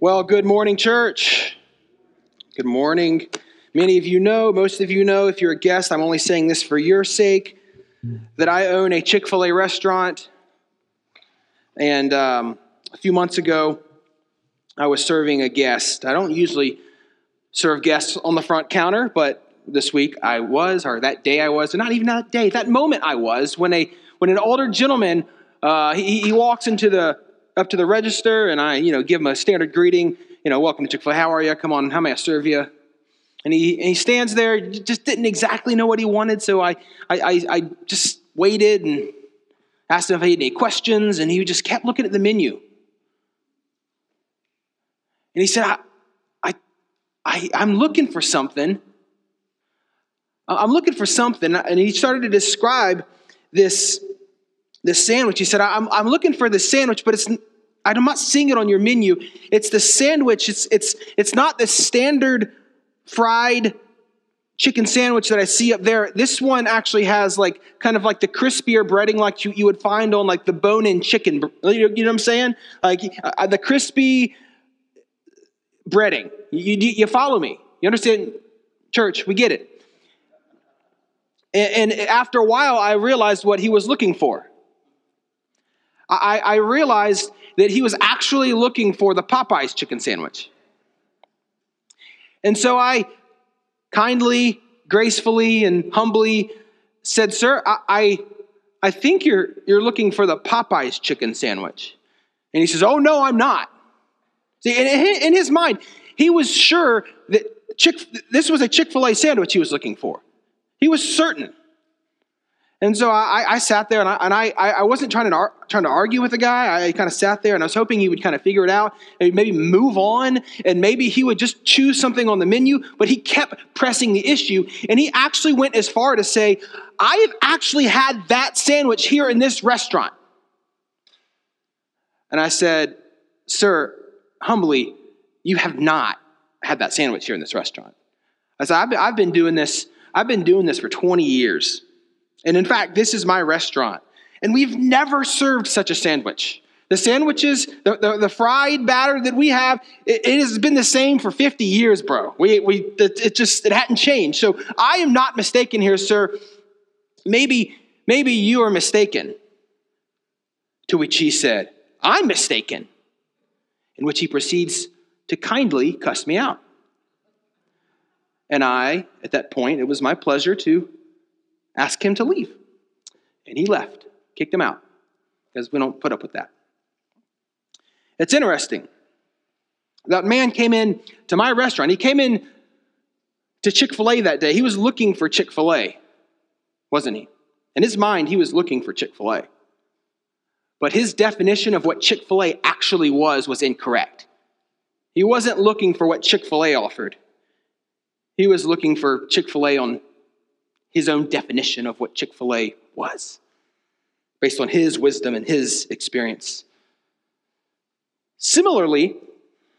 Well, good morning, church. Good morning. Many of you know, most of you know, if you're a guest, I'm only saying this for your sake, that I own a Chick fil A restaurant. And um, a few months ago, I was serving a guest. I don't usually serve guests on the front counter, but this week I was, or that day I was, or not even that day, that moment I was, when a when an older gentleman uh, he, he walks into the up to the register, and I you know give him a standard greeting, you know, welcome to Chick Fil A. How are you? Come on, how may I serve you? And he and he stands there, just didn't exactly know what he wanted, so I I, I, I just waited and asked him if he had any questions, and he just kept looking at the menu. And he said, I, I, I, I'm looking for something. I'm looking for something. And he started to describe this, this sandwich. He said, I'm, I'm looking for the sandwich, but it's, I'm not seeing it on your menu. It's the sandwich. It's, it's, it's not the standard fried chicken sandwich that I see up there. This one actually has like kind of like the crispier breading like you, you would find on like the bone in chicken. You know, what I'm saying? Like uh, the crispy breading. You, you, you follow me? You understand? Church, we get it. And, and after a while, I realized what he was looking for. I, I realized that he was actually looking for the Popeyes chicken sandwich. And so I kindly, gracefully, and humbly said, Sir, I, I, I think you're, you're looking for the Popeyes chicken sandwich. And he says, Oh, no, I'm not. See, in his mind, he was sure that Chick, this was a Chick fil A sandwich he was looking for. He was certain. And so I, I sat there and, I, and I, I wasn't trying to, trying to argue with the guy. I kind of sat there and I was hoping he would kind of figure it out and maybe move on and maybe he would just choose something on the menu. But he kept pressing the issue and he actually went as far to say, I have actually had that sandwich here in this restaurant. And I said, Sir, humbly, you have not had that sandwich here in this restaurant. I said, I've been, I've been doing this, I've been doing this for 20 years. And in fact, this is my restaurant. And we've never served such a sandwich. The sandwiches, the, the, the fried batter that we have, it, it, has been the same for 50 years, bro. We, we, it, it just, it hadn't changed. So I am not mistaken here, sir. Maybe, maybe you are mistaken. To which he said, I'm mistaken. In which he proceeds to kindly cuss me out. And I, at that point, it was my pleasure to ask him to leave. And he left, kicked him out, because we don't put up with that. It's interesting. That man came in to my restaurant. He came in to Chick fil A that day. He was looking for Chick fil A, wasn't he? In his mind, he was looking for Chick fil A. But his definition of what Chick fil A actually was was incorrect. He wasn't looking for what Chick fil A offered, he was looking for Chick fil A on his own definition of what Chick fil A was, based on his wisdom and his experience. Similarly,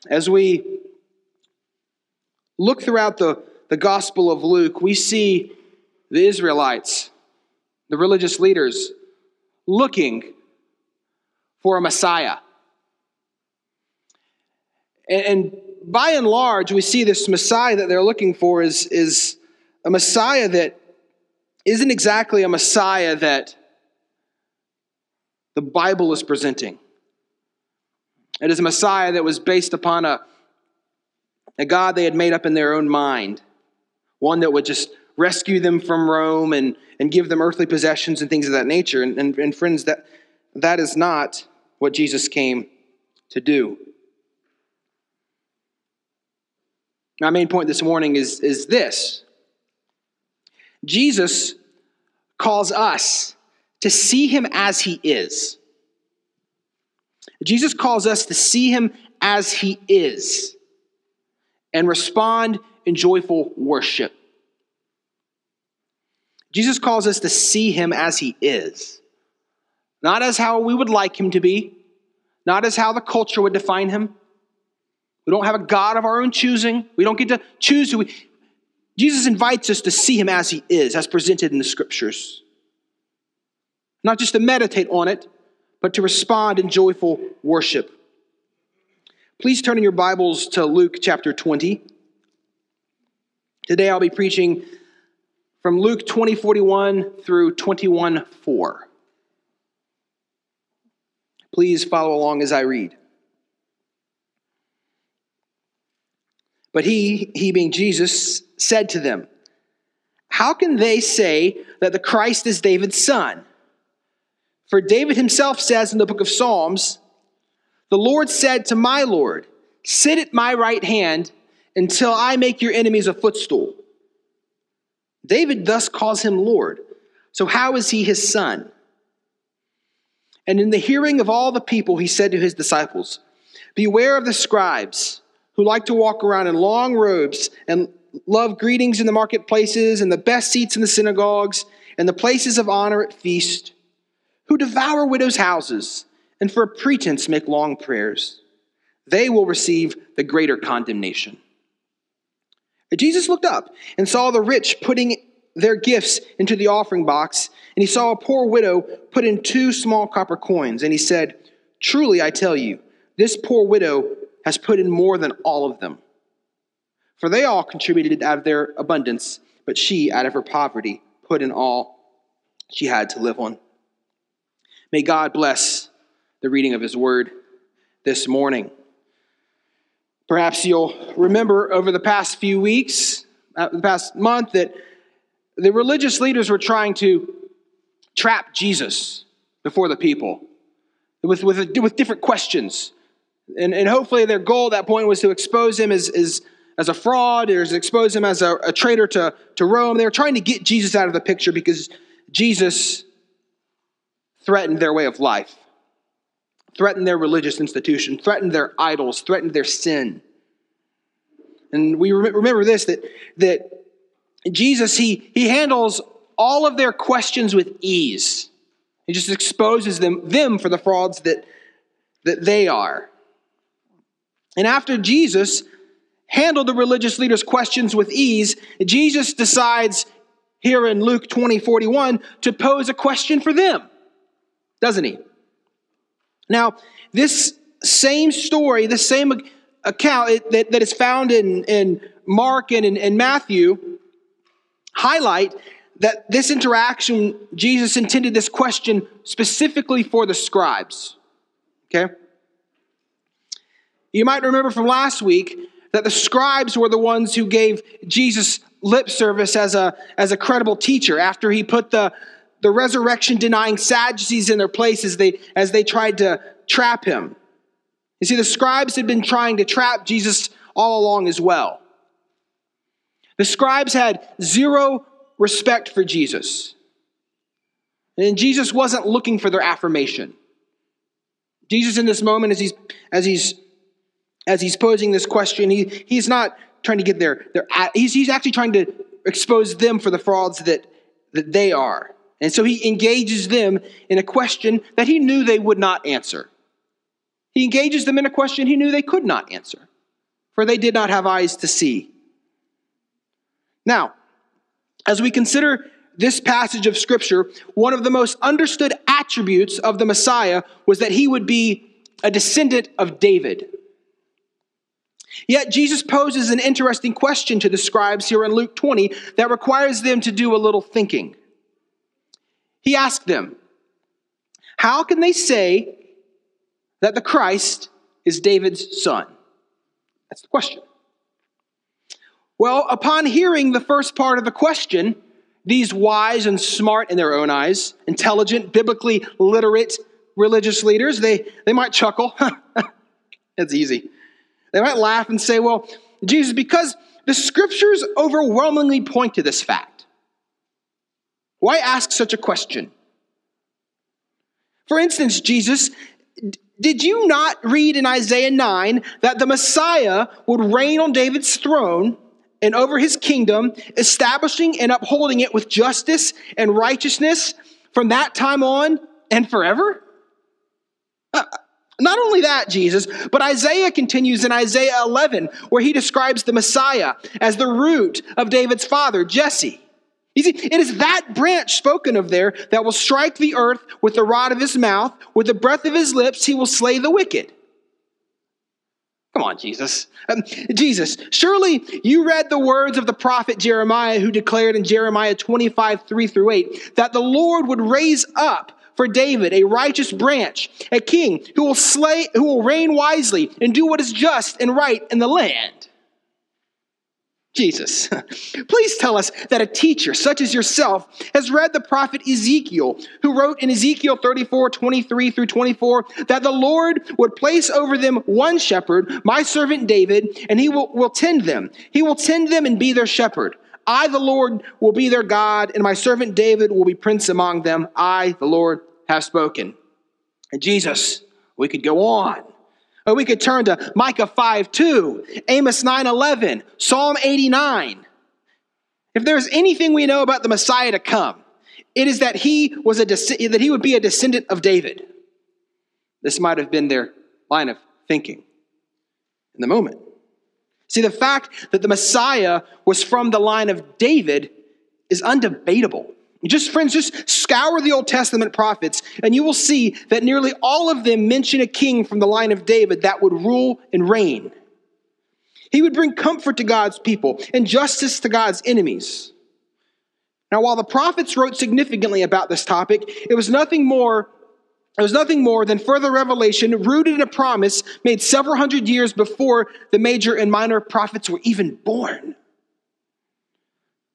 as we look throughout the, the Gospel of Luke, we see the Israelites, the religious leaders, looking for a Messiah. And, and by and large, we see this Messiah that they're looking for is, is a Messiah that isn't exactly a Messiah that the Bible is presenting. It is a Messiah that was based upon a, a God they had made up in their own mind, one that would just rescue them from Rome and, and give them earthly possessions and things of that nature. And, and, and friends, that, that is not what Jesus came to do. My main point this morning is, is this Jesus calls us to see him as he is. Jesus calls us to see him as he is and respond in joyful worship. Jesus calls us to see him as he is, not as how we would like him to be, not as how the culture would define him. We don't have a God of our own choosing. We don't get to choose who we. Jesus invites us to see him as he is, as presented in the scriptures. Not just to meditate on it, but to respond in joyful worship. Please turn in your Bibles to Luke chapter 20. Today I'll be preaching from Luke 20 41 through 21 4. Please follow along as I read. But he, he being Jesus, said to them, How can they say that the Christ is David's son? For David himself says in the book of Psalms, The Lord said to my Lord, Sit at my right hand until I make your enemies a footstool. David thus calls him Lord. So, how is he his son? And in the hearing of all the people, he said to his disciples, Beware of the scribes who like to walk around in long robes and love greetings in the marketplaces and the best seats in the synagogues and the places of honor at feast, who devour widows' houses and for a pretense make long prayers. They will receive the greater condemnation. Jesus looked up and saw the rich putting their gifts into the offering box, and he saw a poor widow put in two small copper coins, and he said, Truly I tell you, this poor widow has put in more than all of them. For they all contributed out of their abundance, but she, out of her poverty, put in all she had to live on. May God bless the reading of his word this morning. Perhaps you'll remember over the past few weeks, uh, the past month, that the religious leaders were trying to trap Jesus before the people with, with, with different questions. And, and hopefully their goal at that point was to expose him as, as, as a fraud or expose him as a, a traitor to, to Rome. They were trying to get Jesus out of the picture because Jesus threatened their way of life, threatened their religious institution, threatened their idols, threatened their sin. And we remember this that, that Jesus, he, he handles all of their questions with ease. He just exposes them, them for the frauds that, that they are. And after Jesus handled the religious leaders' questions with ease, Jesus decides here in Luke 20 41 to pose a question for them, doesn't he? Now, this same story, this same account that, that is found in, in Mark and in, in Matthew, highlight that this interaction, Jesus intended this question specifically for the scribes. Okay? You might remember from last week that the scribes were the ones who gave Jesus lip service as a, as a credible teacher after he put the, the resurrection denying Sadducees in their place as they, as they tried to trap him. You see, the scribes had been trying to trap Jesus all along as well. The scribes had zero respect for Jesus. And Jesus wasn't looking for their affirmation. Jesus, in this moment, as he's, as he's as he's posing this question, he, he's not trying to get their he's, he's actually trying to expose them for the frauds that, that they are. And so he engages them in a question that he knew they would not answer. He engages them in a question he knew they could not answer, for they did not have eyes to see. Now, as we consider this passage of Scripture, one of the most understood attributes of the Messiah was that he would be a descendant of David. Yet Jesus poses an interesting question to the scribes here in Luke 20 that requires them to do a little thinking. He asked them, How can they say that the Christ is David's son? That's the question. Well, upon hearing the first part of the question, these wise and smart in their own eyes, intelligent, biblically literate religious leaders, they, they might chuckle. That's easy. They might laugh and say, well, Jesus, because the scriptures overwhelmingly point to this fact. Why ask such a question? For instance, Jesus, did you not read in Isaiah 9 that the Messiah would reign on David's throne and over his kingdom, establishing and upholding it with justice and righteousness from that time on and forever? Uh, Not only that, Jesus, but Isaiah continues in Isaiah 11, where he describes the Messiah as the root of David's father, Jesse. You see, it is that branch spoken of there that will strike the earth with the rod of his mouth, with the breath of his lips, he will slay the wicked. Come on, Jesus. Um, Jesus, surely you read the words of the prophet Jeremiah, who declared in Jeremiah 25, 3 through 8, that the Lord would raise up for David a righteous branch, a king who will slay, who will reign wisely and do what is just and right in the land. Jesus, please tell us that a teacher such as yourself has read the prophet Ezekiel, who wrote in Ezekiel 34 23 through 24 that the Lord would place over them one shepherd, my servant David, and he will, will tend them. He will tend them and be their shepherd. I, the Lord, will be their God, and my servant David will be prince among them. I, the Lord, have spoken. And Jesus, we could go on. Or we could turn to Micah 5 2, Amos 9 11, Psalm 89. If there's anything we know about the Messiah to come, it is that he was a that he would be a descendant of David. This might have been their line of thinking in the moment. See, the fact that the Messiah was from the line of David is undebatable. Just, friends, just scour the Old Testament prophets, and you will see that nearly all of them mention a king from the line of David that would rule and reign. He would bring comfort to God's people and justice to God's enemies. Now, while the prophets wrote significantly about this topic, it was nothing more. It was nothing more than further revelation rooted in a promise made several hundred years before the major and minor prophets were even born.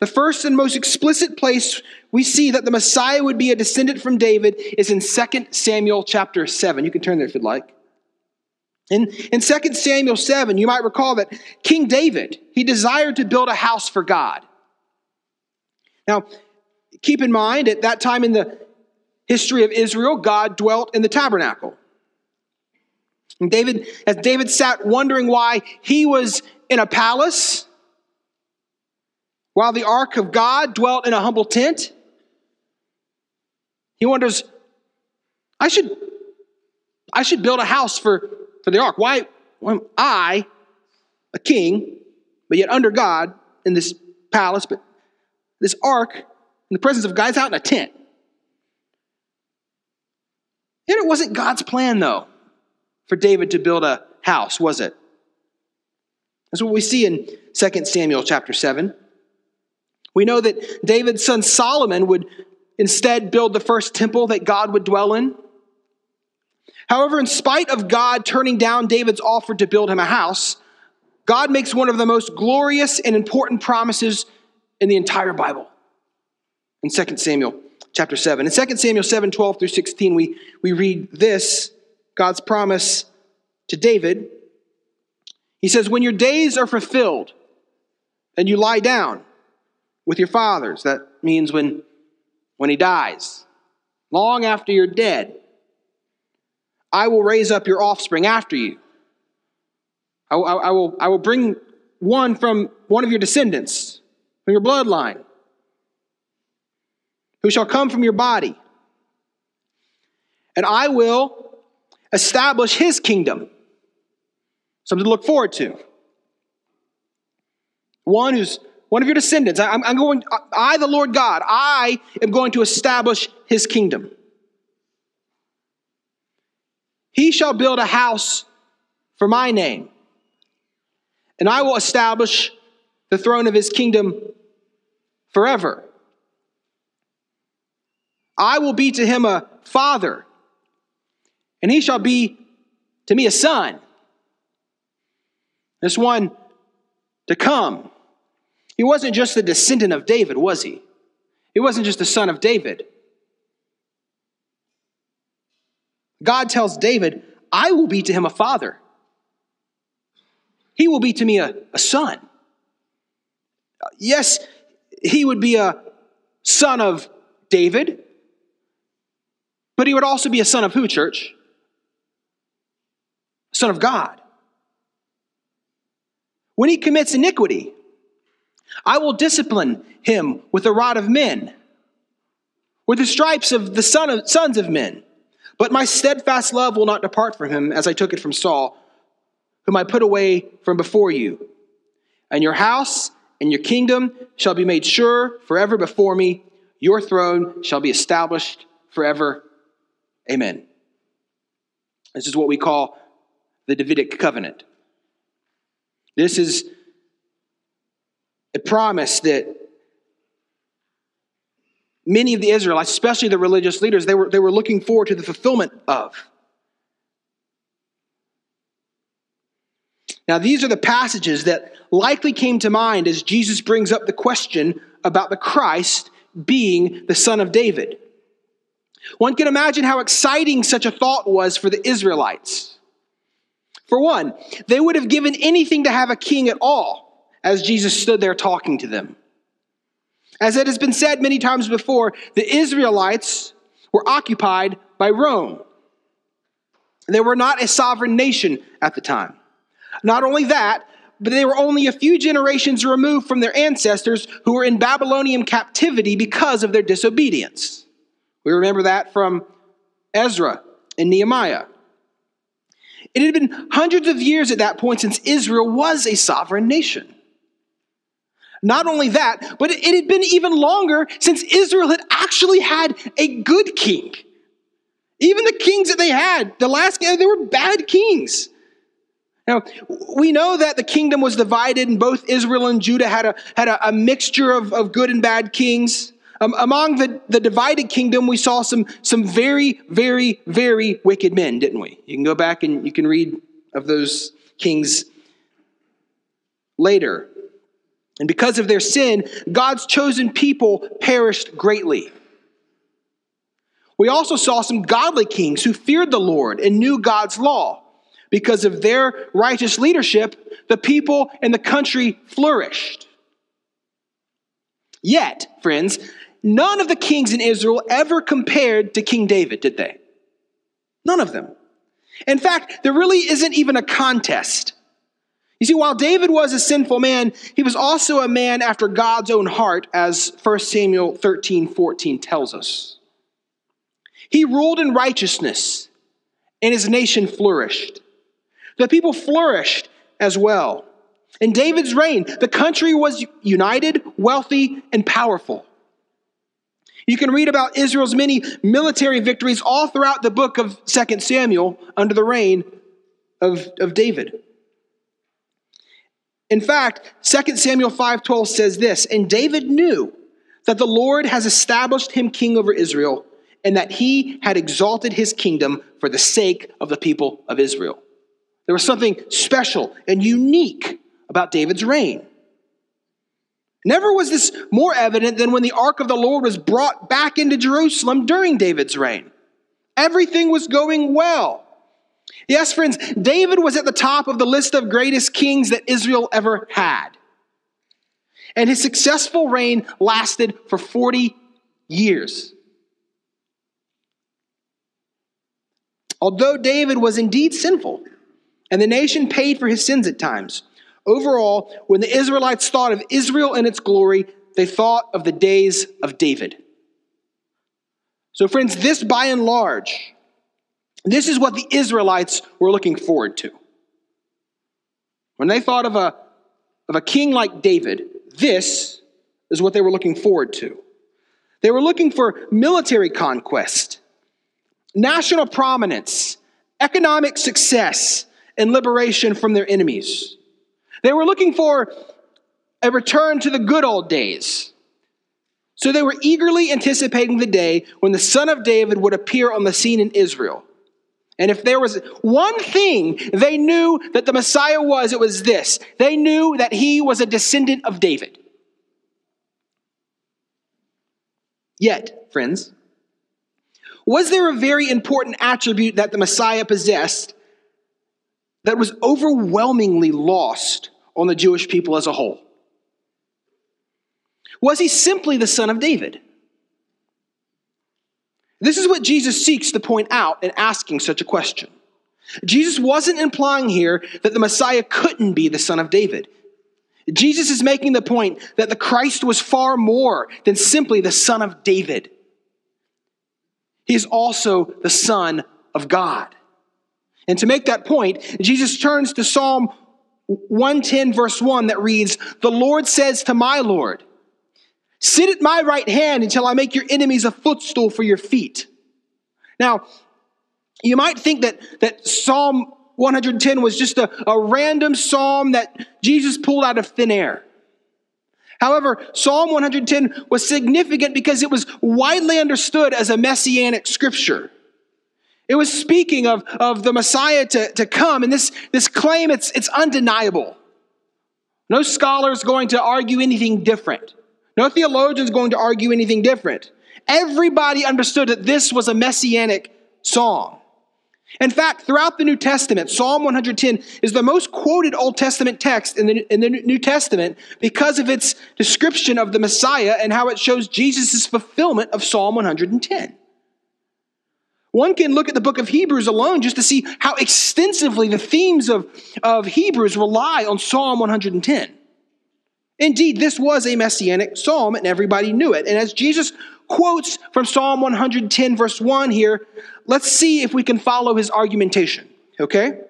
The first and most explicit place we see that the Messiah would be a descendant from David is in 2 Samuel chapter 7. You can turn there if you'd like. In, in 2 Samuel 7, you might recall that King David, he desired to build a house for God. Now, keep in mind, at that time in the history of Israel, God dwelt in the tabernacle. And David, as David sat wondering why he was in a palace, while the ark of God dwelt in a humble tent, he wonders, I should, I should build a house for, for the ark. Why, am I, a king, but yet under God in this palace, but this ark in the presence of is out in a tent? And it wasn't God's plan, though, for David to build a house, was it? That's what we see in 2 Samuel chapter 7. We know that David's son Solomon would instead build the first temple that God would dwell in. However, in spite of God turning down David's offer to build him a house, God makes one of the most glorious and important promises in the entire Bible. In 2 Samuel chapter 7. In 2 Samuel 7 12 through 16, we, we read this God's promise to David. He says, When your days are fulfilled and you lie down, with your fathers. That means when, when he dies, long after you're dead. I will raise up your offspring after you. I, I, I, will, I will bring one from one of your descendants, from your bloodline, who shall come from your body. And I will establish his kingdom. Something to look forward to. One who's one of your descendants. I, am going, I, the Lord God, I am going to establish his kingdom. He shall build a house for my name, and I will establish the throne of his kingdom forever. I will be to him a father, and he shall be to me a son. This one to come he wasn't just the descendant of David, was he? He wasn't just the son of David. God tells David, I will be to him a father. He will be to me a, a son. Yes, he would be a son of David, but he would also be a son of who, church? Son of God. When he commits iniquity, I will discipline him with the rod of men, with the stripes of the son of, sons of men. But my steadfast love will not depart from him, as I took it from Saul, whom I put away from before you. And your house and your kingdom shall be made sure forever before me. Your throne shall be established forever. Amen. This is what we call the Davidic covenant. This is a promise that many of the Israelites, especially the religious leaders, they were, they were looking forward to the fulfillment of. Now, these are the passages that likely came to mind as Jesus brings up the question about the Christ being the son of David. One can imagine how exciting such a thought was for the Israelites. For one, they would have given anything to have a king at all as Jesus stood there talking to them. As it has been said many times before, the Israelites were occupied by Rome. They were not a sovereign nation at the time. Not only that, but they were only a few generations removed from their ancestors who were in Babylonian captivity because of their disobedience. We remember that from Ezra and Nehemiah. It had been hundreds of years at that point since Israel was a sovereign nation. Not only that, but it had been even longer since Israel had actually had a good king. Even the kings that they had, the last, they were bad kings. Now, we know that the kingdom was divided, and both Israel and Judah had a, had a, a mixture of, of good and bad kings. Um, among the, the divided kingdom, we saw some, some very, very, very wicked men, didn't we? You can go back and you can read of those kings later. And because of their sin, God's chosen people perished greatly. We also saw some godly kings who feared the Lord and knew God's law. Because of their righteous leadership, the people and the country flourished. Yet, friends, none of the kings in Israel ever compared to King David, did they? None of them. In fact, there really isn't even a contest. You see, while David was a sinful man, he was also a man after God's own heart, as 1 Samuel 13 14 tells us. He ruled in righteousness, and his nation flourished. The people flourished as well. In David's reign, the country was united, wealthy, and powerful. You can read about Israel's many military victories all throughout the book of 2 Samuel under the reign of, of David. In fact, 2 Samuel 5:12 says this, and David knew that the Lord has established him king over Israel and that he had exalted his kingdom for the sake of the people of Israel. There was something special and unique about David's reign. Never was this more evident than when the ark of the Lord was brought back into Jerusalem during David's reign. Everything was going well. Yes, friends, David was at the top of the list of greatest kings that Israel ever had. And his successful reign lasted for 40 years. Although David was indeed sinful, and the nation paid for his sins at times. Overall, when the Israelites thought of Israel and its glory, they thought of the days of David. So, friends, this by and large, this is what the Israelites were looking forward to. When they thought of a, of a king like David, this is what they were looking forward to. They were looking for military conquest, national prominence, economic success, and liberation from their enemies. They were looking for a return to the good old days. So they were eagerly anticipating the day when the son of David would appear on the scene in Israel. And if there was one thing they knew that the Messiah was, it was this they knew that he was a descendant of David. Yet, friends, was there a very important attribute that the Messiah possessed that was overwhelmingly lost on the Jewish people as a whole? Was he simply the son of David? This is what Jesus seeks to point out in asking such a question. Jesus wasn't implying here that the Messiah couldn't be the son of David. Jesus is making the point that the Christ was far more than simply the son of David. He is also the son of God. And to make that point, Jesus turns to Psalm 110, verse 1, that reads, The Lord says to my Lord, Sit at my right hand until I make your enemies a footstool for your feet. Now, you might think that, that Psalm 110 was just a, a random psalm that Jesus pulled out of thin air. However, Psalm 110 was significant because it was widely understood as a messianic scripture. It was speaking of, of the Messiah to, to come, and this, this claim, it's, it's undeniable. No scholar is going to argue anything different. No theologian is going to argue anything different. Everybody understood that this was a messianic song. In fact, throughout the New Testament, Psalm 110 is the most quoted Old Testament text in the, in the New Testament because of its description of the Messiah and how it shows Jesus' fulfillment of Psalm 110. One can look at the book of Hebrews alone just to see how extensively the themes of, of Hebrews rely on Psalm 110. Indeed, this was a messianic psalm and everybody knew it. And as Jesus quotes from Psalm 110, verse 1 here, let's see if we can follow his argumentation, okay?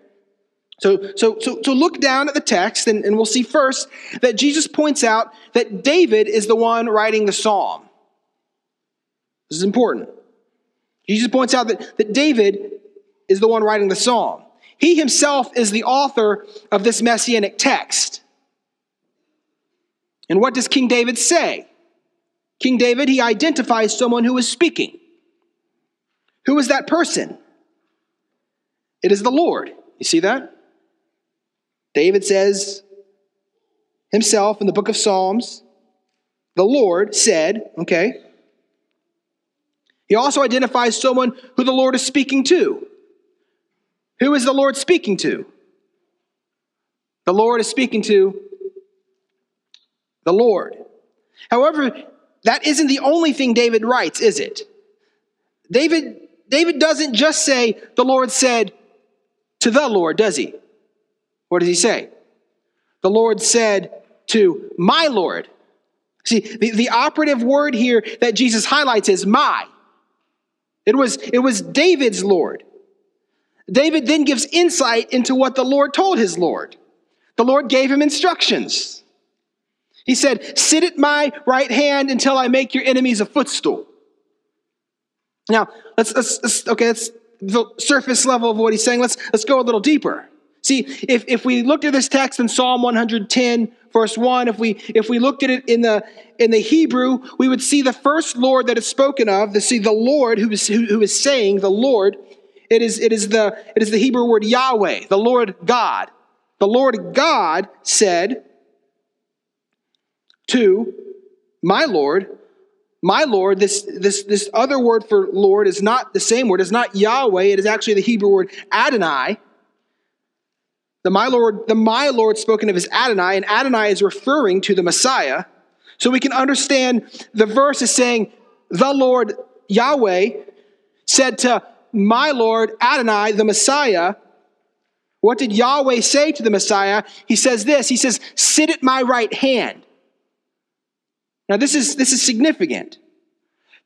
So, so, so, so look down at the text, and, and we'll see first that Jesus points out that David is the one writing the psalm. This is important. Jesus points out that, that David is the one writing the psalm. He himself is the author of this messianic text. And what does King David say? King David, he identifies someone who is speaking. Who is that person? It is the Lord. You see that? David says himself in the book of Psalms, the Lord said, okay. He also identifies someone who the Lord is speaking to. Who is the Lord speaking to? The Lord is speaking to the Lord. However, that isn't the only thing David writes, is it? David, David doesn't just say, the Lord said to the Lord, does he? What does he say? The Lord said to my Lord. See, the, the operative word here that Jesus highlights is my. It was, it was David's Lord. David then gives insight into what the Lord told his Lord. The Lord gave him instructions. He said, Sit at my right hand until I make your enemies a footstool. Now, let's, let's, let's okay, that's the surface level of what he's saying. Let's, let's go a little deeper. See, if, if we looked at this text in Psalm 110, verse 1, if we if we looked at it in the in the Hebrew, we would see the first Lord that is spoken of, the see the Lord who is who, who is saying the Lord, it is it is the it is the Hebrew word Yahweh, the Lord God. The Lord God said, to my Lord, my Lord, this, this, this other word for Lord is not the same word. It's not Yahweh. It is actually the Hebrew word Adonai. The my Lord, the my Lord spoken of is Adonai, and Adonai is referring to the Messiah. So we can understand the verse is saying, the Lord Yahweh said to my Lord Adonai, the Messiah, what did Yahweh say to the Messiah? He says this He says, Sit at my right hand. Now, this is, this is significant.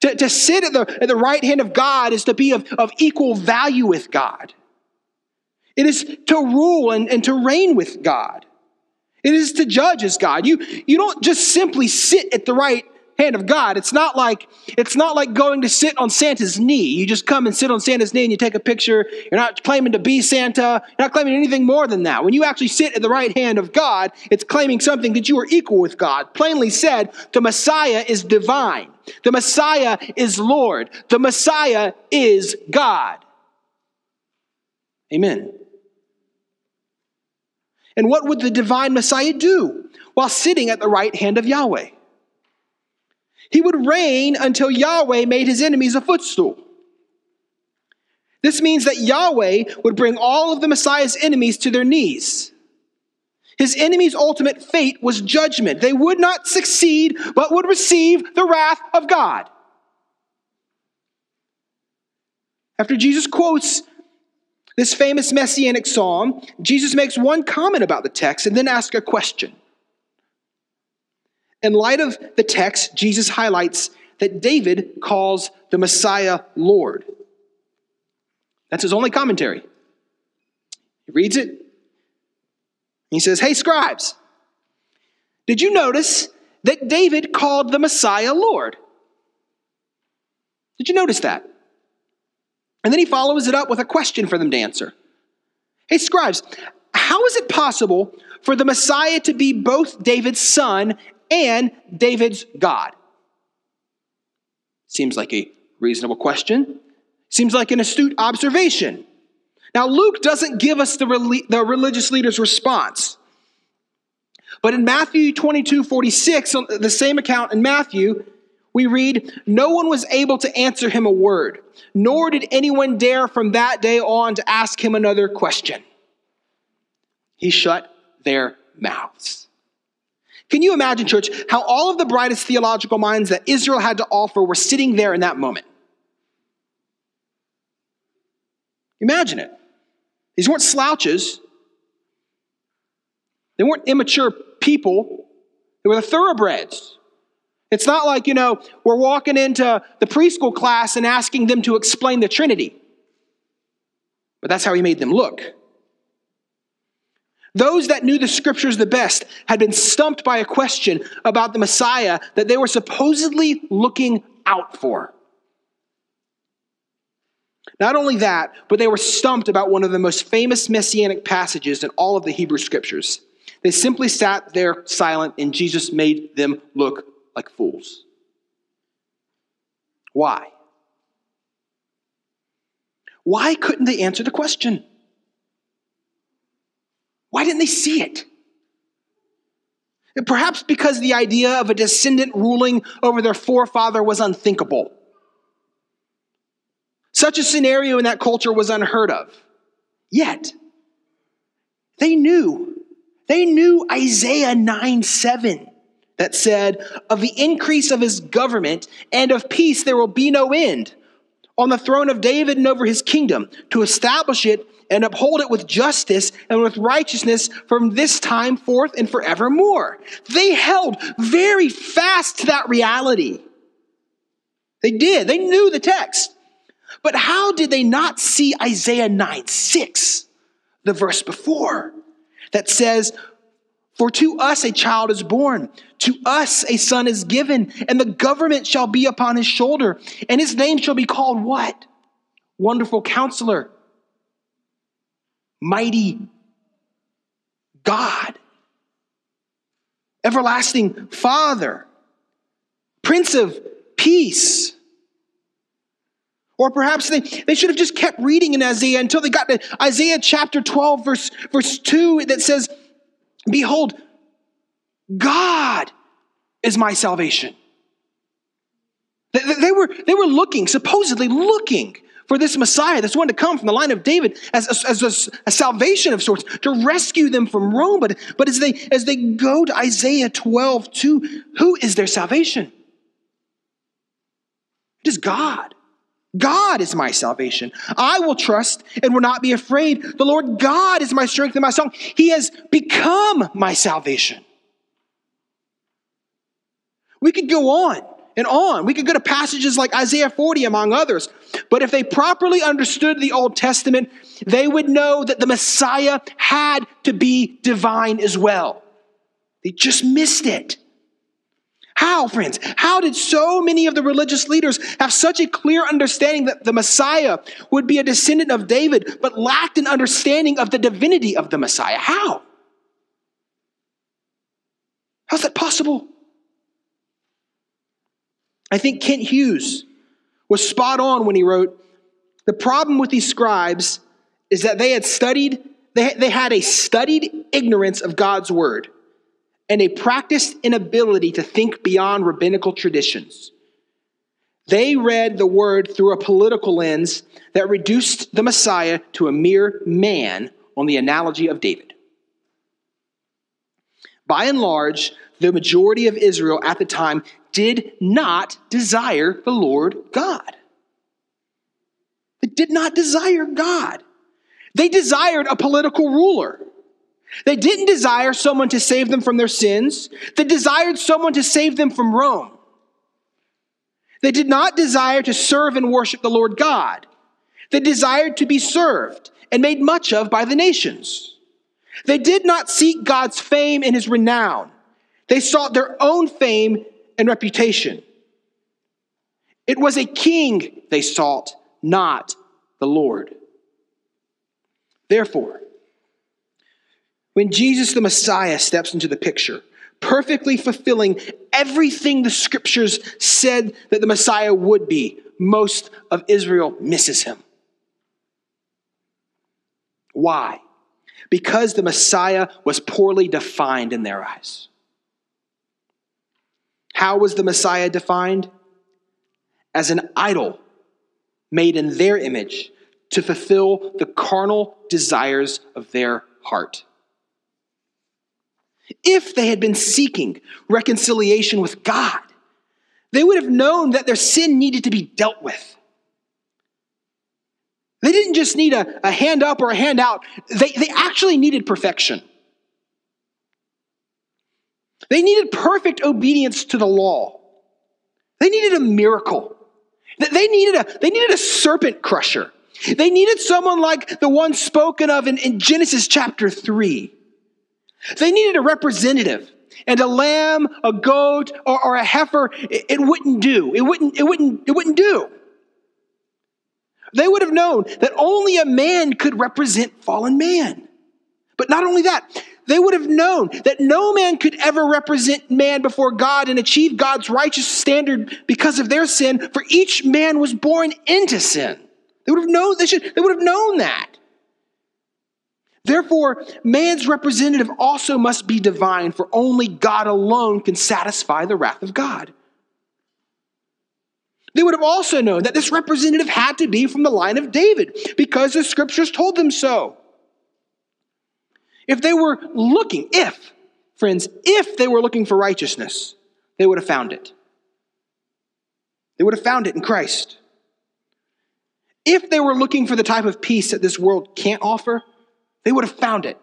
To, to sit at the, at the right hand of God is to be of, of equal value with God. It is to rule and, and to reign with God. It is to judge as God. You, you don't just simply sit at the right hand of God. It's not like it's not like going to sit on Santa's knee. You just come and sit on Santa's knee and you take a picture. You're not claiming to be Santa. You're not claiming anything more than that. When you actually sit at the right hand of God, it's claiming something that you are equal with God. Plainly said, the Messiah is divine. The Messiah is Lord. The Messiah is God. Amen. And what would the divine Messiah do while sitting at the right hand of Yahweh? He would reign until Yahweh made his enemies a footstool. This means that Yahweh would bring all of the Messiah's enemies to their knees. His enemies' ultimate fate was judgment. They would not succeed, but would receive the wrath of God. After Jesus quotes this famous messianic psalm, Jesus makes one comment about the text and then asks a question. In light of the text, Jesus highlights that David calls the Messiah Lord. That's his only commentary. He reads it. He says, Hey, scribes, did you notice that David called the Messiah Lord? Did you notice that? And then he follows it up with a question for them to answer Hey, scribes, how is it possible for the Messiah to be both David's son and David's God? Seems like a reasonable question. Seems like an astute observation. Now, Luke doesn't give us the, the religious leader's response. But in Matthew 22 46, the same account in Matthew, we read, No one was able to answer him a word, nor did anyone dare from that day on to ask him another question. He shut their mouths. Can you imagine, church, how all of the brightest theological minds that Israel had to offer were sitting there in that moment? Imagine it. These weren't slouches, they weren't immature people, they were the thoroughbreds. It's not like, you know, we're walking into the preschool class and asking them to explain the Trinity. But that's how he made them look. Those that knew the scriptures the best had been stumped by a question about the Messiah that they were supposedly looking out for. Not only that, but they were stumped about one of the most famous messianic passages in all of the Hebrew scriptures. They simply sat there silent, and Jesus made them look like fools. Why? Why couldn't they answer the question? Why didn't they see it? Perhaps because the idea of a descendant ruling over their forefather was unthinkable. Such a scenario in that culture was unheard of. Yet, they knew. They knew Isaiah 9 7 that said, Of the increase of his government and of peace there will be no end on the throne of David and over his kingdom, to establish it and uphold it with justice and with righteousness from this time forth and forevermore. They held very fast to that reality. They did. They knew the text. But how did they not see Isaiah 9 6, the verse before, that says, For to us a child is born, to us a son is given, and the government shall be upon his shoulder, and his name shall be called what? Wonderful counselor mighty God, everlasting Father, Prince of Peace. Or perhaps they, they should have just kept reading in Isaiah until they got to Isaiah chapter 12, verse, verse 2, that says, Behold, God is my salvation. They, were, they were looking, supposedly looking for this Messiah, this one to come from the line of David as, as, as a, a, salvation of sorts, to rescue them from Rome. But, but as, they, as they go to Isaiah 12, 2, who is their salvation? It is God. God is my salvation. I will trust and will not be afraid. The Lord God is my strength and my song. He has become my salvation. We could go on and on. We could go to passages like Isaiah 40, among others. But if they properly understood the Old Testament, they would know that the Messiah had to be divine as well. They just missed it. How, friends? How did so many of the religious leaders have such a clear understanding that the Messiah would be a descendant of David, but lacked an understanding of the divinity of the Messiah? How? How's that possible? I think Kent Hughes was spot on when he wrote The problem with these scribes is that they had studied, they, they had a studied ignorance of God's word and a practiced inability to think beyond rabbinical traditions. They read the word through a political lens that reduced the Messiah to a mere man on the analogy of David. By and large, the majority of Israel at the time did not desire the Lord God. They did not desire God. They desired a political ruler. They didn't desire someone to save them from their sins. They desired someone to save them from Rome. They did not desire to serve and worship the Lord God. They desired to be served and made much of by the nations. They did not seek God's fame and his renown. They sought their own fame and reputation. It was a king they sought, not the Lord. Therefore, when Jesus the Messiah steps into the picture, perfectly fulfilling everything the scriptures said that the Messiah would be, most of Israel misses him. Why? Because the Messiah was poorly defined in their eyes. How was the Messiah defined? As an idol made in their image to fulfill the carnal desires of their heart. If they had been seeking reconciliation with God, they would have known that their sin needed to be dealt with. They didn't just need a, a hand up or a hand out, they, they actually needed perfection. They needed perfect obedience to the law. They needed a miracle. They needed a, they needed a serpent crusher. They needed someone like the one spoken of in, in Genesis chapter 3. They needed a representative. And a lamb, a goat, or, or a heifer, it, it wouldn't do. It wouldn't, it wouldn't, it wouldn't do. They would have known that only a man could represent fallen man. But not only that, they would have known that no man could ever represent man before God and achieve God's righteous standard because of their sin, for each man was born into sin. They would have known, they, should, they would have known that. Therefore, man's representative also must be divine, for only God alone can satisfy the wrath of God. They would have also known that this representative had to be from the line of David because the scriptures told them so. If they were looking, if, friends, if they were looking for righteousness, they would have found it. They would have found it in Christ. If they were looking for the type of peace that this world can't offer, they would have found it.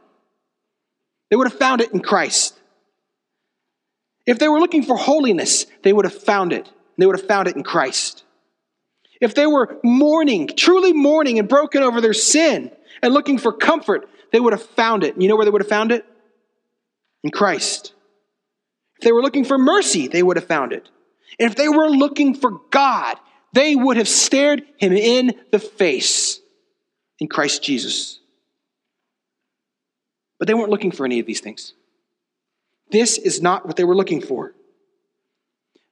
They would have found it in Christ. If they were looking for holiness, they would have found it. They would have found it in Christ. If they were mourning, truly mourning and broken over their sin and looking for comfort, they would have found it. And you know where they would have found it? In Christ. If they were looking for mercy, they would have found it. And if they were looking for God, they would have stared him in the face in Christ Jesus. But they weren't looking for any of these things. This is not what they were looking for.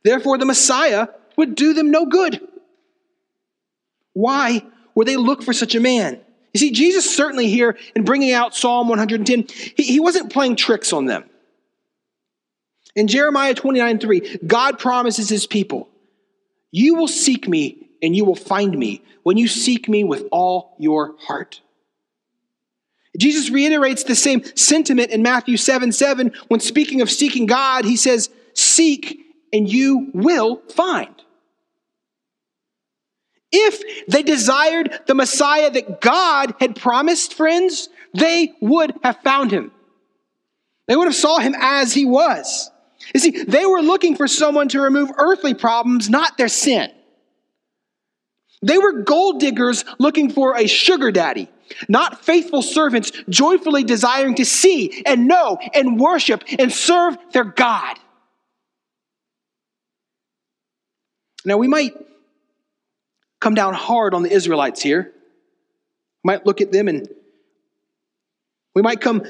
Therefore, the Messiah would do them no good. Why would they look for such a man? You see, Jesus certainly here in bringing out Psalm 110, he, he wasn't playing tricks on them. In Jeremiah 29 3, God promises his people, You will seek me and you will find me when you seek me with all your heart. Jesus reiterates the same sentiment in Matthew 7 7 when speaking of seeking God, he says, Seek and you will find. If they desired the Messiah that God had promised, friends, they would have found him. They would have saw him as he was. You see, they were looking for someone to remove earthly problems, not their sin. They were gold diggers looking for a sugar daddy, not faithful servants joyfully desiring to see and know and worship and serve their God. Now, we might come down hard on the Israelites here. Might look at them and we might come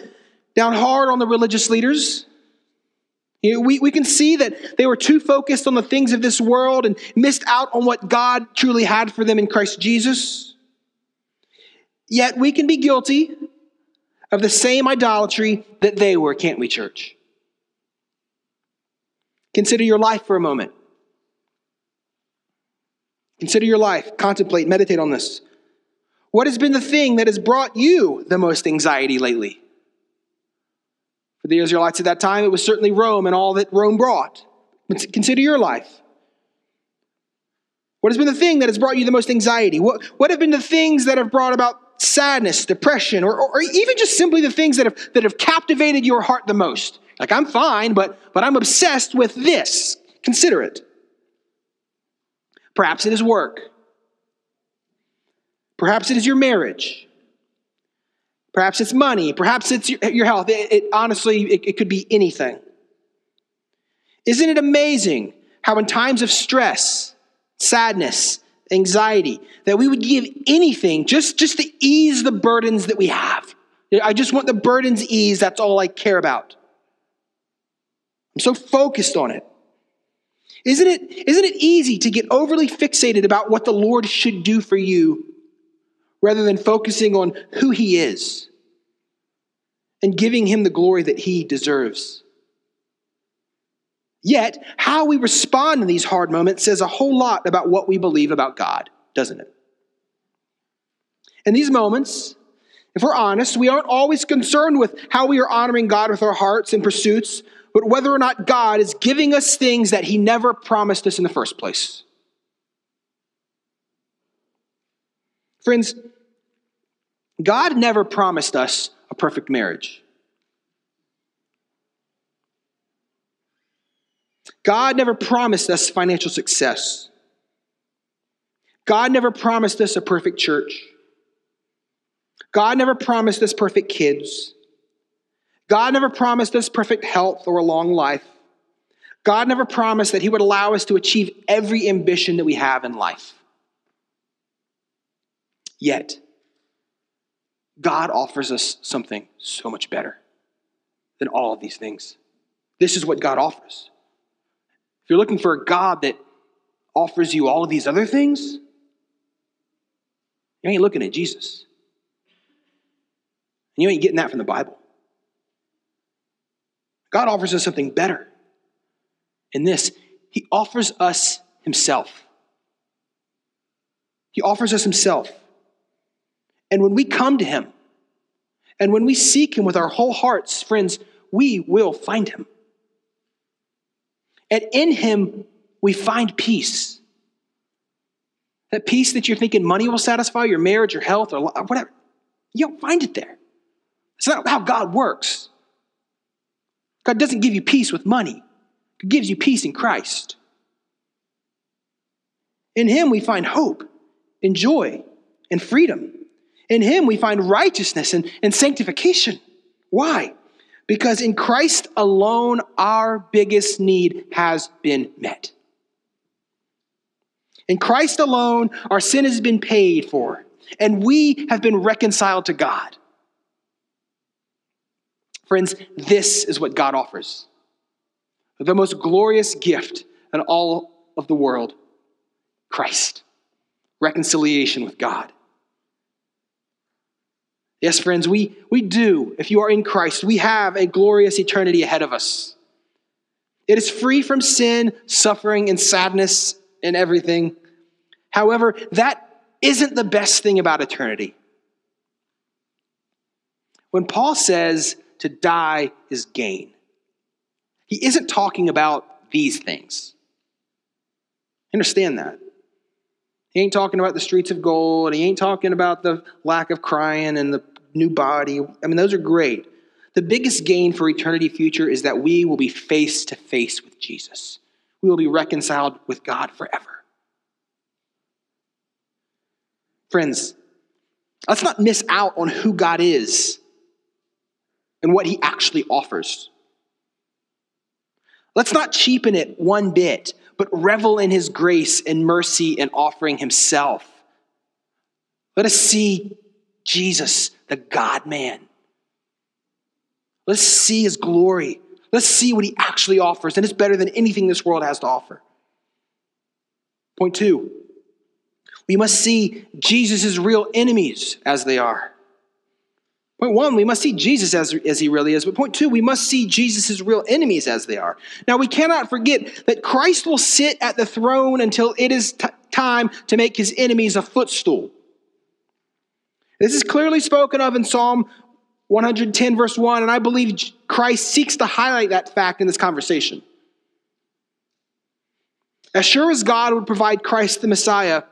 down hard on the religious leaders. You know, we, we can see that they were too focused on the things of this world and missed out on what God truly had for them in Christ Jesus. Yet we can be guilty of the same idolatry that they were, can't we, church? Consider your life for a moment. Consider your life, contemplate, meditate on this. What has been the thing that has brought you the most anxiety lately? For the Israelites at that time, it was certainly Rome and all that Rome brought. But Consider your life. What has been the thing that has brought you the most anxiety? What, what have been the things that have brought about sadness, depression, or, or, even just simply the things that have, that have captivated your heart the most? Like, I'm fine, but, but I'm obsessed with this. Consider it. Perhaps it is work. Perhaps it is your marriage. Perhaps it's money. Perhaps it's your health. It, it honestly, it, it could be anything. Isn't it amazing how, in times of stress, sadness, anxiety, that we would give anything just, just to ease the burdens that we have? I just want the burdens eased. That's all I care about. I'm so focused on it. Isn't it, isn't it easy to get overly fixated about what the Lord should do for you rather than focusing on who He is and giving Him the glory that He deserves? Yet, how we respond in these hard moments says a whole lot about what we believe about God, doesn't it? In these moments, if we're honest, we aren't always concerned with how we are honoring God with our hearts and pursuits, but whether or not God is giving us things that He never promised us in the first place. Friends, God never promised us a perfect marriage. God never promised us financial success. God never promised us a perfect church. God never promised us perfect kids. God never promised us perfect health or a long life. God never promised that He would allow us to achieve every ambition that we have in life. Yet, God offers us something so much better than all of these things. This is what God offers. If you're looking for a God that offers you all of these other things, you ain't looking at Jesus. And you ain't getting that from the Bible. God offers us something better. In this, He offers us Himself. He offers us Himself. And when we come to Him, and when we seek Him with our whole hearts, friends, we will find Him. And in Him, we find peace. That peace that you're thinking money will satisfy, your marriage, your health, or whatever. You don't find it there. It's not how God works. God doesn't give you peace with money, He gives you peace in Christ. In Him, we find hope and joy and freedom. In Him, we find righteousness and, and sanctification. Why? Because in Christ alone, our biggest need has been met. In Christ alone, our sin has been paid for, and we have been reconciled to God. Friends, this is what God offers the most glorious gift in all of the world Christ, reconciliation with God. Yes, friends, we, we do. If you are in Christ, we have a glorious eternity ahead of us. It is free from sin, suffering, and sadness and everything. However, that isn't the best thing about eternity. When Paul says to die is gain. He isn't talking about these things. Understand that. He ain't talking about the streets of gold. He ain't talking about the lack of crying and the new body. I mean, those are great. The biggest gain for eternity future is that we will be face to face with Jesus. We will be reconciled with God forever. Friends, let's not miss out on who God is and what he actually offers. Let's not cheapen it one bit, but revel in his grace and mercy and offering himself. Let us see Jesus, the God man. Let's see his glory. Let's see what he actually offers, and it's better than anything this world has to offer. Point two, we must see Jesus' real enemies as they are. Point one, we must see Jesus as, as he really is. But point two, we must see Jesus' real enemies as they are. Now, we cannot forget that Christ will sit at the throne until it is t- time to make his enemies a footstool. This is clearly spoken of in Psalm 110, verse 1, and I believe Christ seeks to highlight that fact in this conversation. As sure as God would provide Christ the Messiah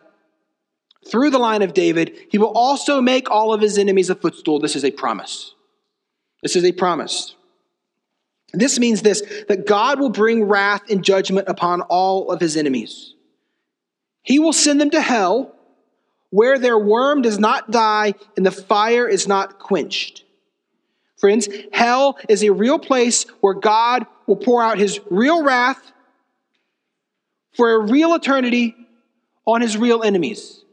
through the line of David, he will also make all of his enemies a footstool. This is a promise. This is a promise. This means this that God will bring wrath and judgment upon all of his enemies. He will send them to hell where their worm does not die and the fire is not quenched. Friends, hell is a real place where God will pour out his real wrath for a real eternity on his real enemies.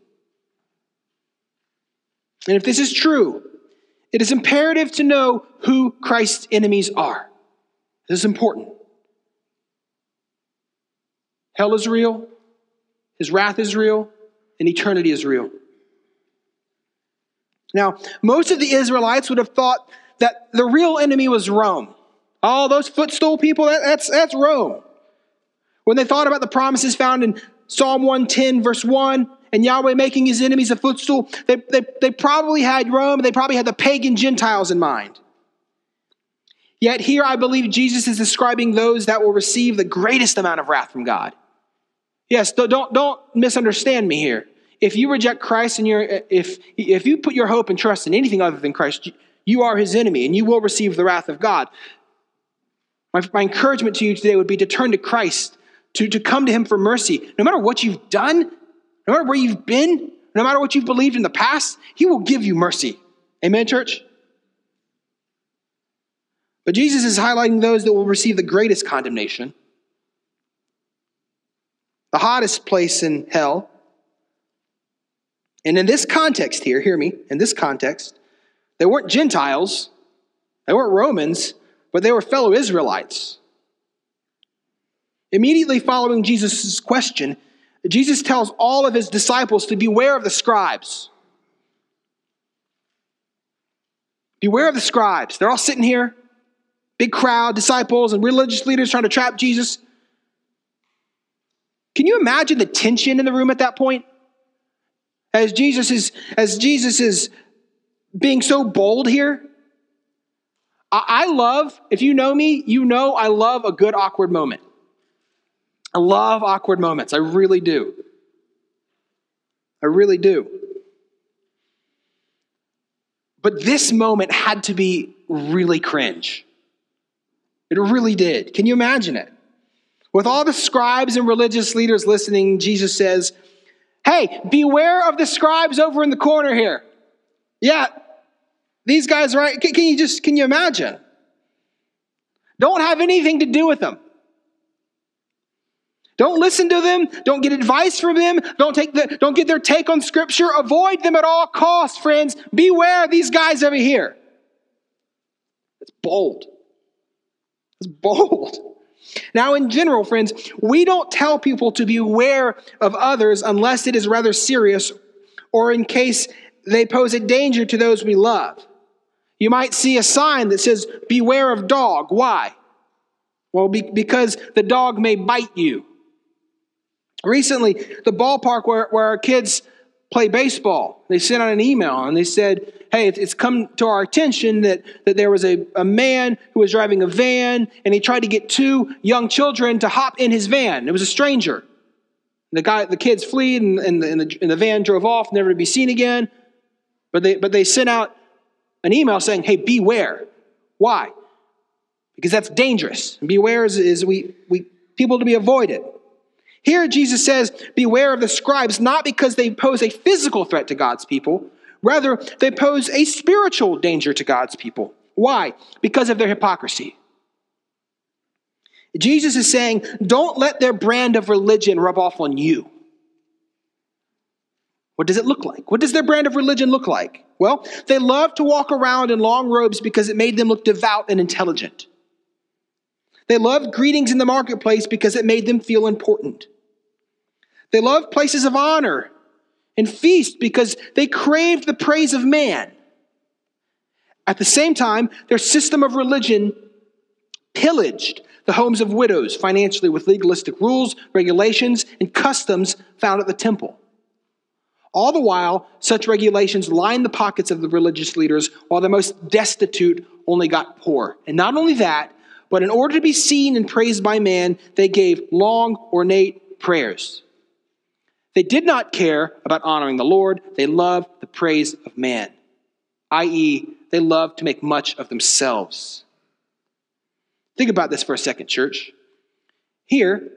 And if this is true, It is imperative to know who Christ's enemies are. This is important. Hell is real, his wrath is real, and eternity is real. Now, most of the Israelites would have thought that the real enemy was Rome. All those footstool people, that, that's, that's Rome. When they thought about the promises found in Psalm 110, verse 1, and Yahweh making his enemies a footstool, they, they, they probably had Rome, they probably had the pagan Gentiles in mind. Yet here I believe Jesus is describing those that will receive the greatest amount of wrath from God. Yes, don't, don't misunderstand me here. If you reject Christ and you're, if, if you put your hope and trust in anything other than Christ, you are his enemy and you will receive the wrath of God. My, my encouragement to you today would be to turn to Christ, to, to come to him for mercy. No matter what you've done, no matter where you've been, no matter what you've believed in the past, he will give you mercy. Amen, church? But Jesus is highlighting those that will receive the greatest condemnation the hottest place in hell. And in this context here, hear me, in this context, they weren't Gentiles, they weren't Romans, but they were fellow Israelites. Immediately following Jesus' question, Jesus tells all of his disciples to beware of the scribes. Beware of the scribes. They're all sitting here, big crowd, disciples, and religious leaders trying to trap Jesus. Can you imagine the tension in the room at that point? As Jesus is, as Jesus is being so bold here. I love, if you know me, you know I love a good awkward moment. I love awkward moments. I really do. I really do. But this moment had to be really cringe. It really did. Can you imagine it? With all the scribes and religious leaders listening, Jesus says, Hey, beware of the scribes over in the corner here. Yeah, these guys, right? Can, you just, can you imagine? Don't have anything to do with them. Don't listen to them. Don't get advice from them. Don't take the, don't get their take on scripture. Avoid them at all costs, friends. Beware these guys over here. It's bold. It's bold. Now, in general, friends, we don't tell people to beware of others unless it is rather serious or in case they pose a danger to those we love. You might see a sign that says, Beware of dog. Why? Well, be- because the dog may bite you. Recently, the ballpark where, where our kids play baseball, they sent out an email and they said, hey, it's come to our attention that, that there was a, a man who was driving a van and he tried to get two young children to hop in his van. It was a stranger. The guy, the kids fled and, and, the, and, the, and the van drove off, never to be seen again. But they, but they sent out an email saying, hey, beware. Why? Because that's dangerous. Beware is, is we, we people to be avoided. Here, Jesus says, Beware of the scribes, not because they pose a physical threat to God's people, Rather, they pose a spiritual danger to God's people. Why? Because of their hypocrisy. Jesus is saying, don't let their brand of religion rub off on you. What does it look like? What does their brand of religion look like? Well, they love to walk around in long robes because it made them look devout and intelligent. They loved greetings in the marketplace because it made them feel important. They loved places of honor and feast because they craved the praise of man. At the same time, their system of religion pillaged the homes of widows financially with legalistic rules, regulations, and customs found at the temple. All the while, such regulations lined the pockets of the religious leaders, while the most destitute only got poor. And not only that, but in order to be seen and praised by man, they gave long, ornate prayers. They did not care about honoring the Lord, they loved the praise of man, i.e., they loved to make much of themselves. Think about this for a second, church. Here,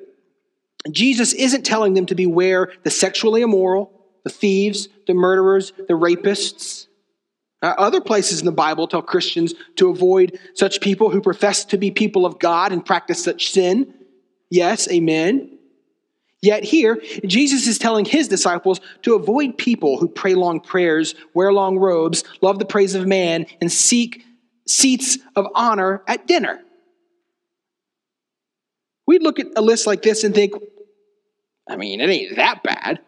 Jesus isn't telling them to beware the sexually immoral, the thieves, the murderers, the rapists. Uh, other places in the Bible tell Christians to avoid such people who profess to be people of God and practice such sin. Yes, amen. Yet here, Jesus is telling his disciples to avoid people who pray long prayers, wear long robes, love the praise of man, and seek seats of honor at dinner. We look at a list like this and think, I mean, it ain't that bad.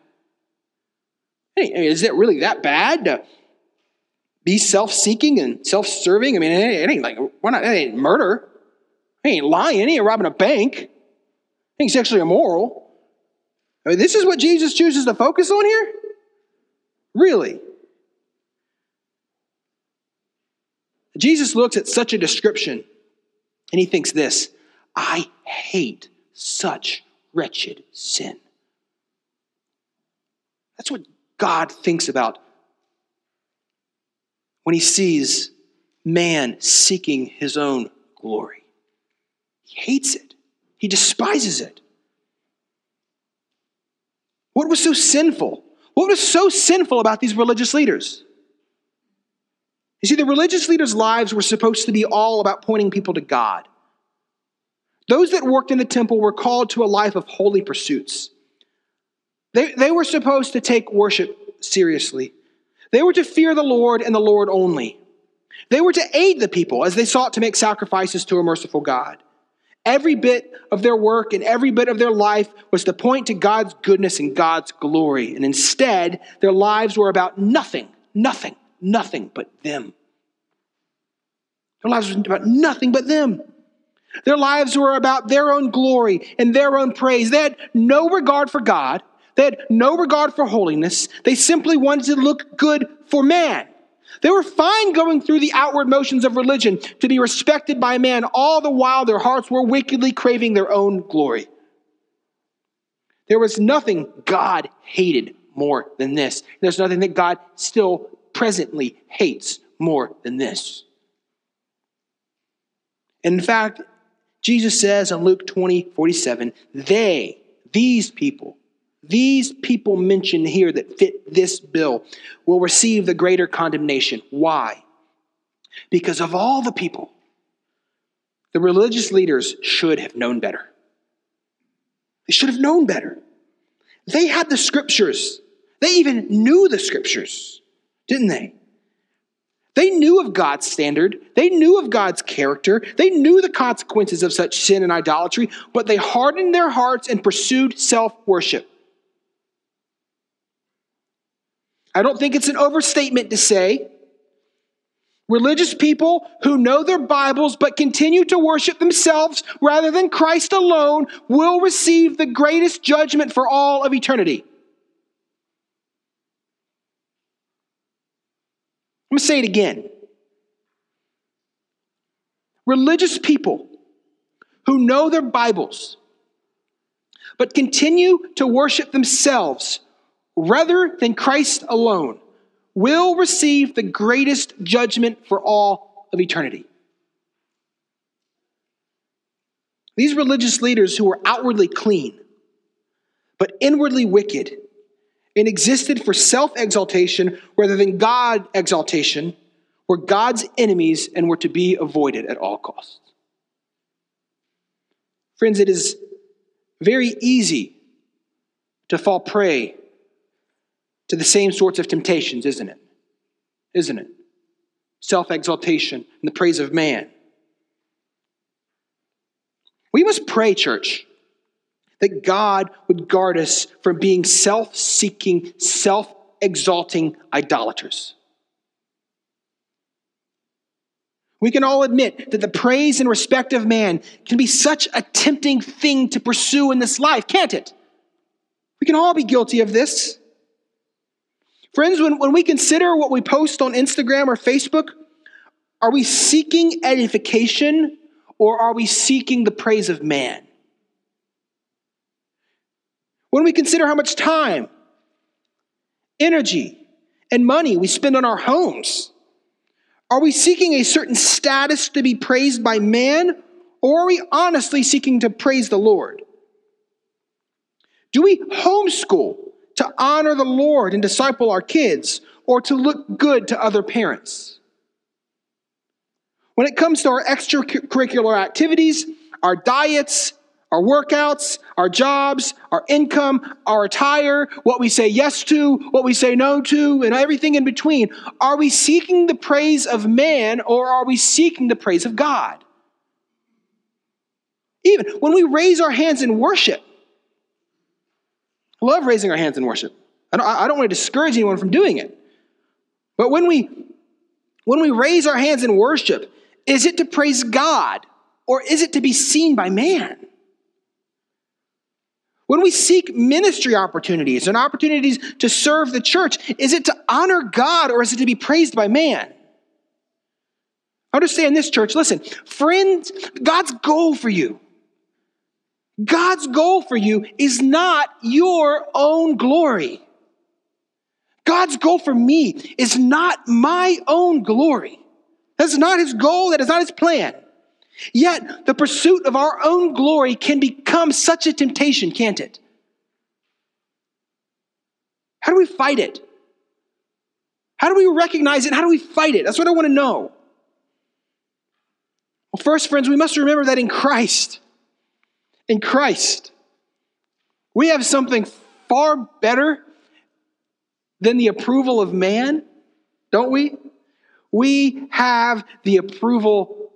Hey, is it really that bad to be self-seeking and self-serving? I mean, it ain't like why not? It ain't murder. It ain't lying. It ain't robbing a bank. It ain't sexually immoral. I mean, this is what Jesus chooses to focus on here. Really? Jesus looks at such a description and he thinks this I hate such wretched sin. That's what God thinks about when he sees man seeking his own glory. He hates it, he despises it. What was so sinful? What was so sinful about these religious leaders? You see, the religious leaders' lives were supposed to be all about pointing people to God. Those that worked in the temple were called to a life of holy pursuits. They, they were supposed to take worship seriously. They were to fear the Lord and the Lord only. They were to aid the people as they sought to make sacrifices to a merciful God. Every bit of their work and every bit of their life was to point to God's goodness and God's glory. And instead, their lives were about nothing, nothing, nothing but them. Their lives were about nothing but them. Their lives were about their own glory and their own praise. They had no regard for God. They had no regard for holiness. They simply wanted to look good for man. They were fine going through the outward motions of religion to be respected by man, all the while their hearts were wickedly craving their own glory. There was nothing God hated more than this. There's nothing that God still presently hates more than this. In fact, Jesus says in Luke 20, 47, they, these people, these people mentioned here that fit this bill will receive the greater condemnation. Why? Because of all the people, the religious leaders should have known better. They should have known better. They had the scriptures, they even knew the scriptures, didn't they? They knew of God's standard. They knew of God's character. They knew the consequences of such sin and idolatry, but they hardened their hearts and pursued self worship. I don't think it's an overstatement to say religious people who know their Bibles but continue to worship themselves rather than Christ alone will receive the greatest judgment for all of eternity. I'm going to say it again. Religious people who know their Bibles but continue to worship themselves rather than Christ alone, will receive the greatest judgment for all of eternity. These religious leaders who were outwardly clean, but inwardly wicked, and existed for self exaltation rather than God exaltation, were God's enemies and were to be avoided at all costs. Friends, it is very easy to fall prey to the same sorts of temptations, isn't it? Isn't it? Self exaltation and the praise of man. We must pray, church, that God would guard us from being self seeking, self exalting idolaters. We can all admit that the praise and respect of man can be such a tempting thing to pursue in this life, can't it? We can all be guilty of this. Friends, when, when we consider what we post on Instagram or Facebook, are we seeking edification or are we seeking the praise of man? When we consider how much time, energy, and money we spend on our homes, are we seeking a certain status to be praised by man or are we honestly seeking to praise the Lord? Do we homeschool to honor the Lord and disciple our kids or to look good to other parents. When it comes to our extracurricular activities, our diets, our workouts, our jobs, our income, our attire, what we say yes to, what we say no to, and everything in between. Are we seeking the praise of man or are we seeking the praise of God? Even when we raise our hands in worship, love raising our hands in worship. I don't, I don't want to discourage anyone from doing it. But when we when we raise our hands in worship, is it to praise God or is it to be seen by man? When we seek ministry opportunities and opportunities to serve the church, is it to honor God or is it to be praised by man? Understand this, church. Listen, friends, God's goal for you, God's goal for you is not your own glory. God's goal for me is not my own glory. That's not his goal, that is not his plan. Yet, the pursuit of our own glory can become such a temptation, can't it? How do we fight it? How do we recognize it? How do we fight it? That's what I want to know. Well, first, friends, we must remember that in Christ, in Christ, we have something far better than the approval of man, don't we? We have the approval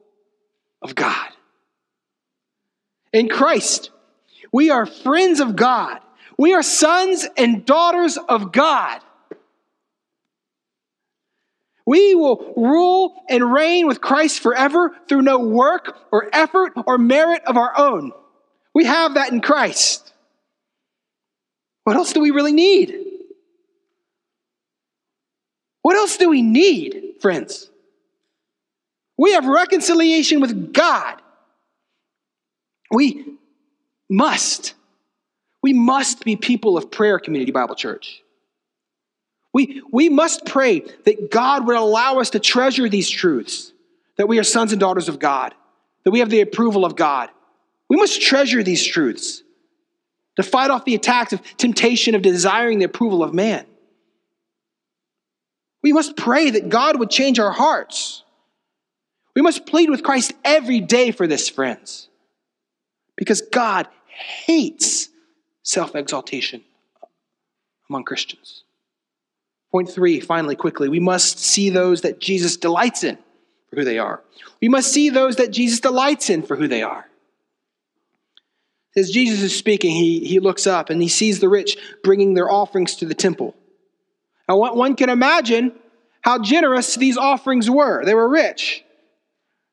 of God. In Christ, we are friends of God. We are sons and daughters of God. We will rule and reign with Christ forever through no work or effort or merit of our own. We have that in Christ. What else do we really need? What else do we need, friends? We have reconciliation with God. We must, we must be people of prayer, Community Bible Church. We, we must pray that God would allow us to treasure these truths, that we are sons and daughters of God, that we have the approval of God. We must treasure these truths to fight off the attacks of temptation of desiring the approval of man. We must pray that God would change our hearts we must plead with Christ every day for this, friends, because God hates self exaltation among Christians. Point three, finally, quickly, we must see those that Jesus delights in for who they are. We must see those that Jesus delights in for who they are. As Jesus is speaking, he, he looks up and he sees the rich bringing their offerings to the temple. Now, one can imagine how generous these offerings were. They were rich.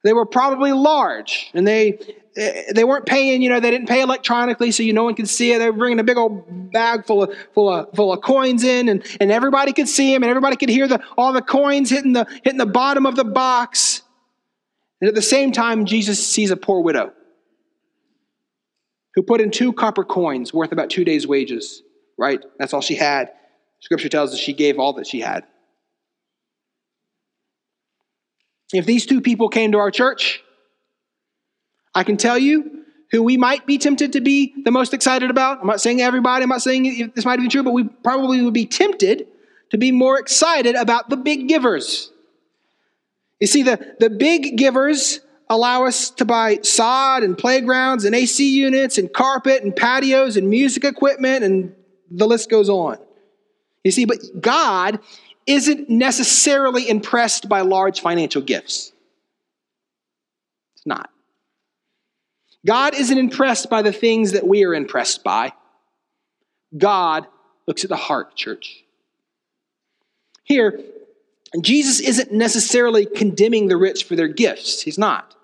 They were probably large, and they they weren't paying. You know, they didn't pay electronically, so you no one could see it. They were bringing a big old bag full of full of full of coins in, and and everybody could see them, and everybody could hear the all the coins hitting the hitting the bottom of the box. And at the same time, Jesus sees a poor widow who put in two copper coins worth about two days' wages. Right, that's all she had. Scripture tells us she gave all that she had. If these two people came to our church, I can tell you who we might be tempted to be the most excited about. I'm not saying everybody, I'm not saying this might be true, but we probably would be tempted to be more excited about the big givers. You see, the, the big givers allow us to buy sod and playgrounds and AC units and carpet and patios and music equipment, and the list goes on. You see, but God isn't necessarily impressed by large financial gifts. It's not. God isn't impressed by the things that we are impressed by. God looks at the heart, church. Here, Jesus isn't necessarily condemning the rich for their gifts. He's not.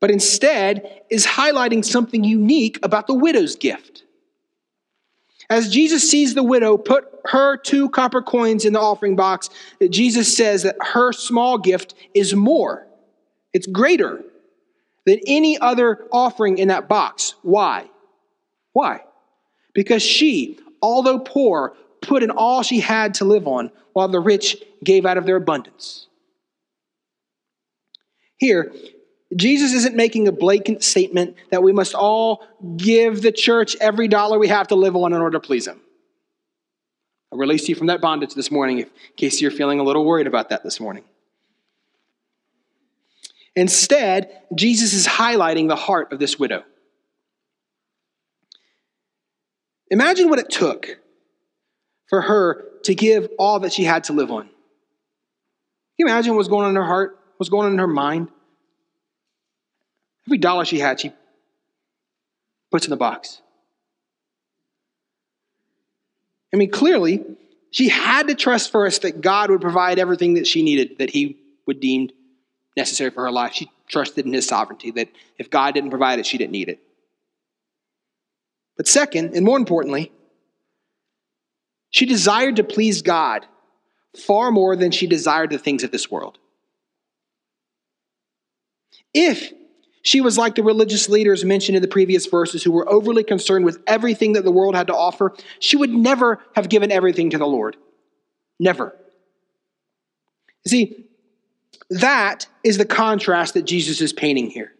But instead is highlighting something unique about the widow's gift. As Jesus sees the widow put her two copper coins in the offering box, Jesus says that her small gift is more, it's greater than any other offering in that box. Why? Why? Because she, although poor, put in all she had to live on, while the rich gave out of their abundance. Here, Jesus isn't making a blatant statement that we must all give the church every dollar we have to live on in order to please Him. I release you from that bondage this morning in case you're feeling a little worried about that this morning. Instead, Jesus is highlighting the heart of this widow. Imagine what it took for her to give all that she had to live on. Can you imagine what's going on in her heart, what's going on in her mind? Every dollar she had, she puts in the box. I mean, clearly, she had to trust first that God would provide everything that she needed, that He would deem necessary for her life. She trusted in His sovereignty, that if God didn't provide it, she didn't need it. But second, and more importantly, she desired to please God far more than she desired the things of this world. If she was like the religious leaders mentioned in the previous verses who were overly concerned with everything that the world had to offer. She would never have given everything to the Lord. Never. See, that is the contrast that Jesus is painting here.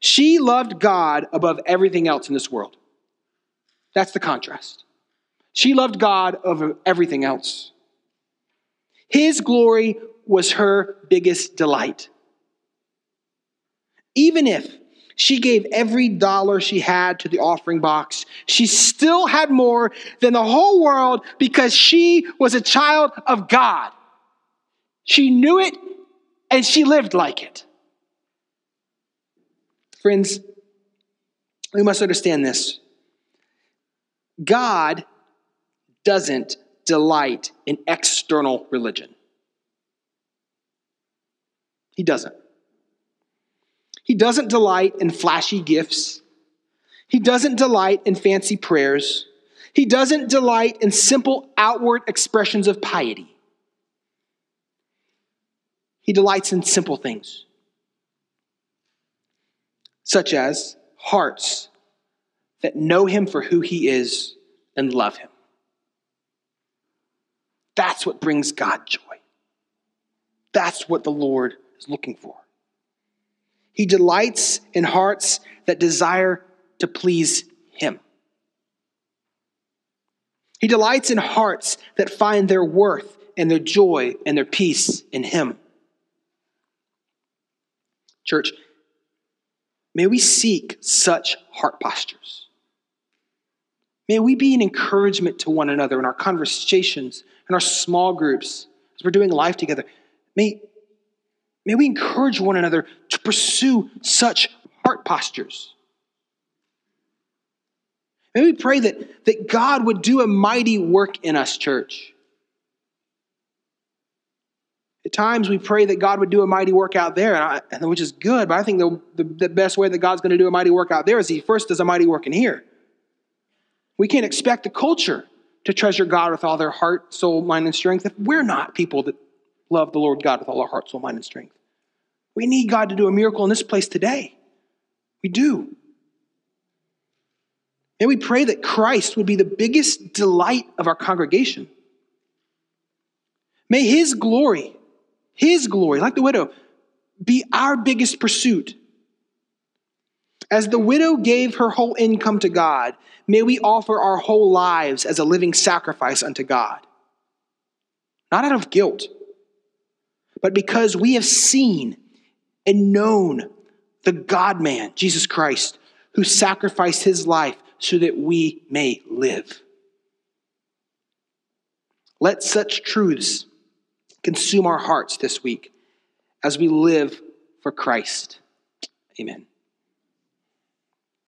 She loved God above everything else in this world. That's the contrast. She loved God over everything else. His glory was her biggest delight. Even if she gave every dollar she had to the offering box, she still had more than the whole world because she was a child of God. She knew it and she lived like it. Friends, we must understand this. God doesn't delight in external religion. He doesn't. He doesn't delight in flashy gifts. He doesn't delight in fancy prayers. He doesn't delight in simple outward expressions of piety. He delights in simple things, such as hearts that know Him for who He is and love Him. That's what brings God joy. That's what the Lord is looking for. He delights in hearts that desire to please Him. He delights in hearts that find their worth and their joy and their peace in Him. Church, may we seek such heart postures. May we be an encouragement to one another in our conversations, in our small groups, as we're doing life together. May, May we encourage one another to pursue such heart postures. May we pray that, that God would do a mighty work in us, church. At times we pray that God would do a mighty work out there, I, which is good, but I think the, the, the best way that God's going to do a mighty work out there is He first does a mighty work in here. We can't expect the culture to treasure God with all their heart, soul, mind, and strength if we're not people that love the Lord God with all our heart, soul, mind, and strength. We need God to do a miracle in this place today. We do. And we pray that Christ would be the biggest delight of our congregation. May his glory, his glory, like the widow, be our biggest pursuit. As the widow gave her whole income to God, may we offer our whole lives as a living sacrifice unto God. Not out of guilt, but because we have seen and known the God man, Jesus Christ, who sacrificed his life so that we may live. Let such truths consume our hearts this week as we live for Christ. Amen.